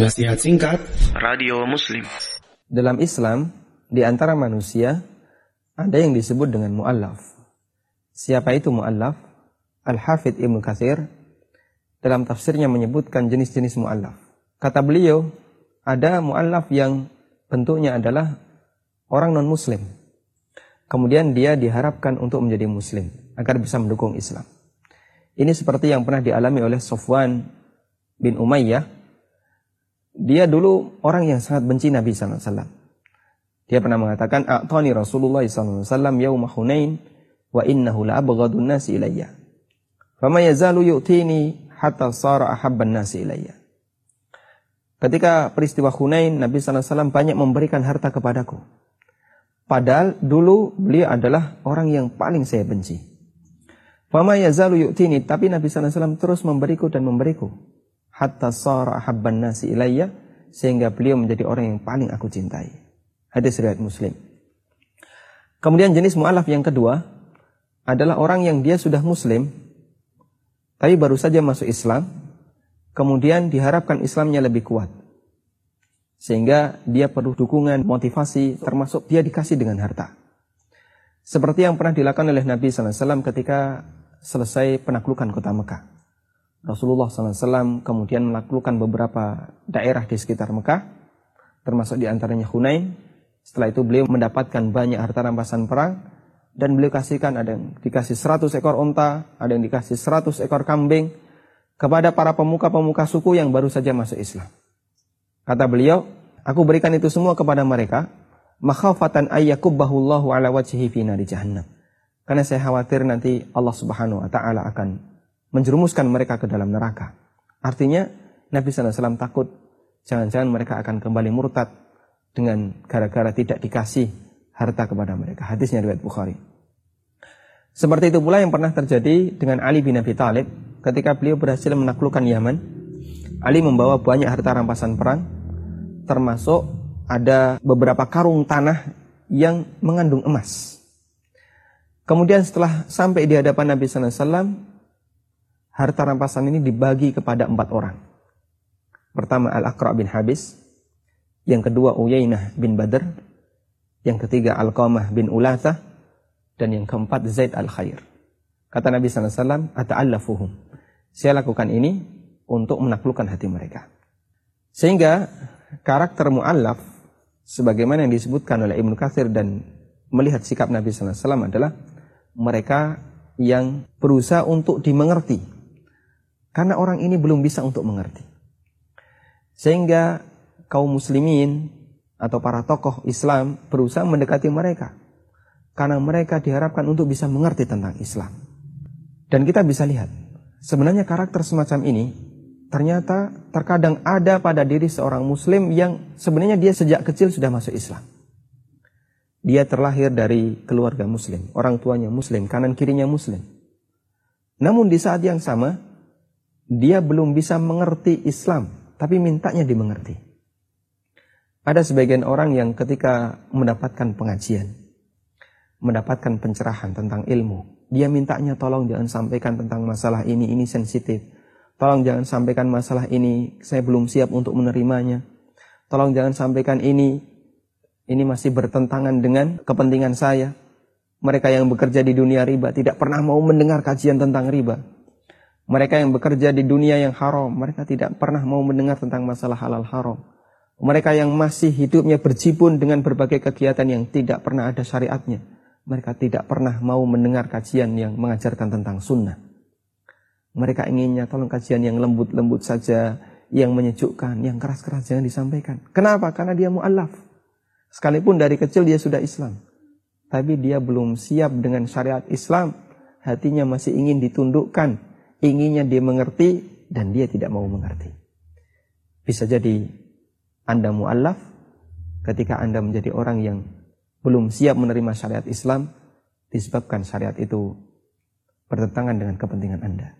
Nasihat singkat Radio Muslim. Dalam Islam, di antara manusia, ada yang disebut dengan mu'allaf. Siapa itu mu'allaf? Al-Hafidh Ibn Kathir dalam tafsirnya menyebutkan jenis-jenis mu'allaf. Kata beliau, ada mu'allaf yang bentuknya adalah orang non-muslim. Kemudian dia diharapkan untuk menjadi muslim agar bisa mendukung Islam. Ini seperti yang pernah dialami oleh Sofwan bin Umayyah dia dulu orang yang sangat benci Nabi SAW. Dia pernah mengatakan, A'tani Rasulullah SAW yawma hunain wa innahu la'abghadun nasi ilayya. Fama yazalu yu'tini hatta sara ahabban nasi ilayya. Ketika peristiwa Hunain, Nabi SAW banyak memberikan harta kepadaku. Padahal dulu beliau adalah orang yang paling saya benci. Fama yazalu yu'tini, tapi Nabi SAW terus memberiku dan memberiku hatta sara habban nasi ilayya sehingga beliau menjadi orang yang paling aku cintai. Hadis riwayat Muslim. Kemudian jenis mu'alaf yang kedua adalah orang yang dia sudah muslim tapi baru saja masuk Islam, kemudian diharapkan Islamnya lebih kuat. Sehingga dia perlu dukungan, motivasi, termasuk dia dikasih dengan harta. Seperti yang pernah dilakukan oleh Nabi SAW ketika selesai penaklukan kota Mekah. Rasulullah SAW kemudian melakukan beberapa daerah di sekitar Mekah, termasuk di antaranya Hunain. Setelah itu beliau mendapatkan banyak harta rampasan perang, dan beliau kasihkan ada yang dikasih 100 ekor unta, ada yang dikasih 100 ekor kambing, kepada para pemuka-pemuka suku yang baru saja masuk Islam. Kata beliau, aku berikan itu semua kepada mereka, makhafatan ayyakubahullahu ala wajhi fi nari jahannam. Karena saya khawatir nanti Allah Subhanahu wa taala akan menjerumuskan mereka ke dalam neraka. Artinya Nabi SAW takut jangan-jangan mereka akan kembali murtad dengan gara-gara tidak dikasih harta kepada mereka. Hadisnya riwayat Bukhari. Seperti itu pula yang pernah terjadi dengan Ali bin Abi Thalib ketika beliau berhasil menaklukkan Yaman. Ali membawa banyak harta rampasan perang, termasuk ada beberapa karung tanah yang mengandung emas. Kemudian setelah sampai di hadapan Nabi SAW, harta rampasan ini dibagi kepada empat orang. Pertama Al-Aqra bin Habis, yang kedua Uyainah bin Badr, yang ketiga Al-Qamah bin Ulathah, dan yang keempat Zaid Al-Khair. Kata Nabi SAW, Ata'allafuhum. Saya lakukan ini untuk menaklukkan hati mereka. Sehingga karakter mu'allaf, sebagaimana yang disebutkan oleh Ibnu Katsir dan melihat sikap Nabi SAW adalah mereka yang berusaha untuk dimengerti karena orang ini belum bisa untuk mengerti. Sehingga kaum muslimin atau para tokoh Islam berusaha mendekati mereka. Karena mereka diharapkan untuk bisa mengerti tentang Islam. Dan kita bisa lihat, sebenarnya karakter semacam ini ternyata terkadang ada pada diri seorang muslim yang sebenarnya dia sejak kecil sudah masuk Islam. Dia terlahir dari keluarga muslim, orang tuanya muslim, kanan kirinya muslim. Namun di saat yang sama, dia belum bisa mengerti Islam, tapi mintanya dimengerti. Ada sebagian orang yang ketika mendapatkan pengajian, mendapatkan pencerahan tentang ilmu, dia mintanya tolong jangan sampaikan tentang masalah ini, ini sensitif. Tolong jangan sampaikan masalah ini, saya belum siap untuk menerimanya. Tolong jangan sampaikan ini, ini masih bertentangan dengan kepentingan saya. Mereka yang bekerja di dunia riba tidak pernah mau mendengar kajian tentang riba. Mereka yang bekerja di dunia yang haram, mereka tidak pernah mau mendengar tentang masalah halal haram. Mereka yang masih hidupnya berjibun dengan berbagai kegiatan yang tidak pernah ada syariatnya. Mereka tidak pernah mau mendengar kajian yang mengajarkan tentang sunnah. Mereka inginnya tolong kajian yang lembut-lembut saja, yang menyejukkan, yang keras-keras jangan disampaikan. Kenapa? Karena dia mu'alaf. Sekalipun dari kecil dia sudah Islam. Tapi dia belum siap dengan syariat Islam. Hatinya masih ingin ditundukkan inginnya dia mengerti dan dia tidak mau mengerti. Bisa jadi Anda mu'allaf ketika Anda menjadi orang yang belum siap menerima syariat Islam disebabkan syariat itu bertentangan dengan kepentingan Anda.